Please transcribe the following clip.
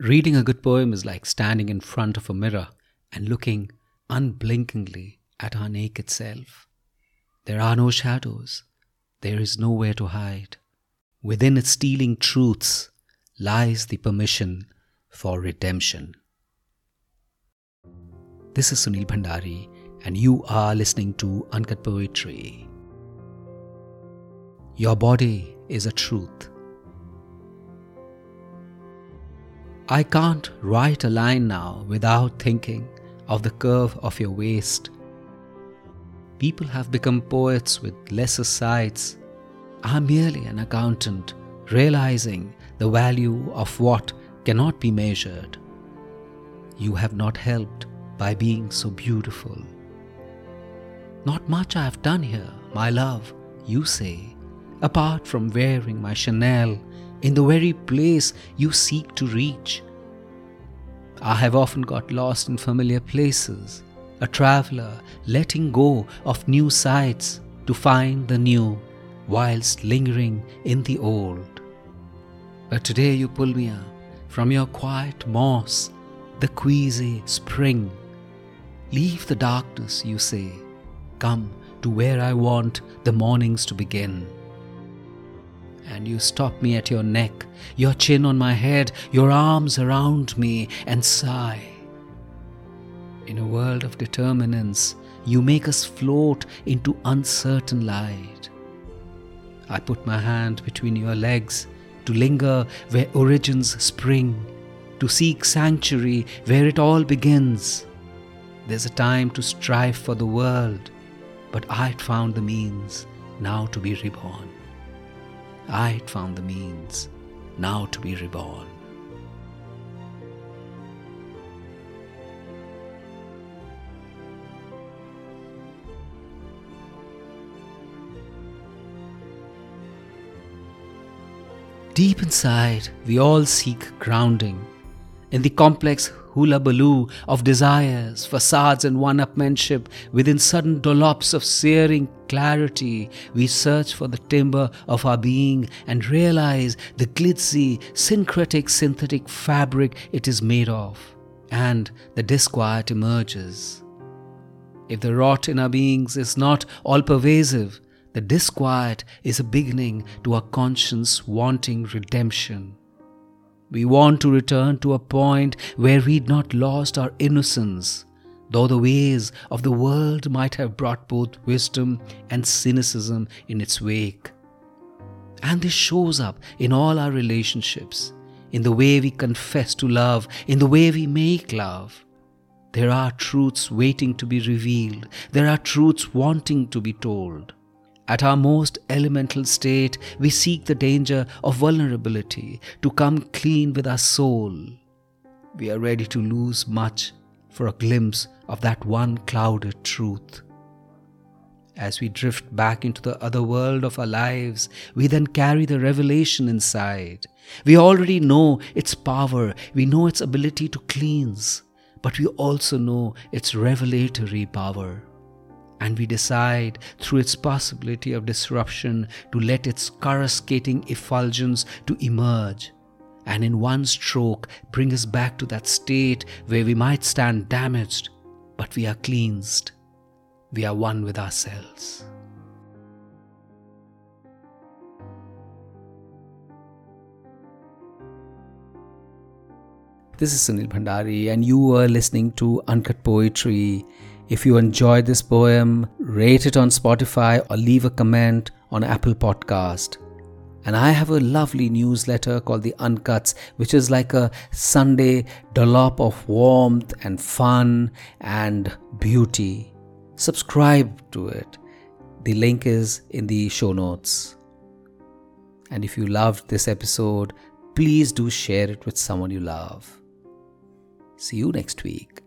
Reading a good poem is like standing in front of a mirror and looking unblinkingly at our naked self. There are no shadows, there is nowhere to hide. Within its stealing truths lies the permission for redemption. This is Sunil Bhandari, and you are listening to Uncut Poetry. Your body is a truth. I can't write a line now without thinking of the curve of your waist. People have become poets with lesser sights. I'm merely an accountant, realizing the value of what cannot be measured. You have not helped by being so beautiful. Not much I have done here, my love, you say, apart from wearing my Chanel in the very place you seek to reach. I have often got lost in familiar places, a traveler letting go of new sights to find the new whilst lingering in the old. But today you pull me up from your quiet moss, the queasy spring. Leave the darkness, you say, come to where I want the mornings to begin and you stop me at your neck, your chin on my head, your arms around me, and sigh. In a world of determinants, you make us float into uncertain light. I put my hand between your legs to linger where origins spring, to seek sanctuary where it all begins. There's a time to strive for the world, but I'd found the means now to be reborn. I'd found the means now to be reborn. Deep inside, we all seek grounding in the complex hullabaloo of desires, facades, and one upmanship, within sudden dollops of searing clarity, we search for the timbre of our being and realize the glitzy, syncretic, synthetic fabric it is made of, and the disquiet emerges. If the rot in our beings is not all pervasive, the disquiet is a beginning to our conscience wanting redemption. We want to return to a point where we'd not lost our innocence, though the ways of the world might have brought both wisdom and cynicism in its wake. And this shows up in all our relationships, in the way we confess to love, in the way we make love. There are truths waiting to be revealed, there are truths wanting to be told. At our most elemental state, we seek the danger of vulnerability to come clean with our soul. We are ready to lose much for a glimpse of that one clouded truth. As we drift back into the other world of our lives, we then carry the revelation inside. We already know its power, we know its ability to cleanse, but we also know its revelatory power and we decide through its possibility of disruption to let its coruscating effulgence to emerge. And in one stroke bring us back to that state where we might stand damaged but we are cleansed. We are one with ourselves. This is Sunil Bhandari, and you are listening to Uncut Poetry if you enjoyed this poem, rate it on Spotify or leave a comment on Apple Podcast. And I have a lovely newsletter called The Uncuts, which is like a Sunday dollop of warmth and fun and beauty. Subscribe to it. The link is in the show notes. And if you loved this episode, please do share it with someone you love. See you next week.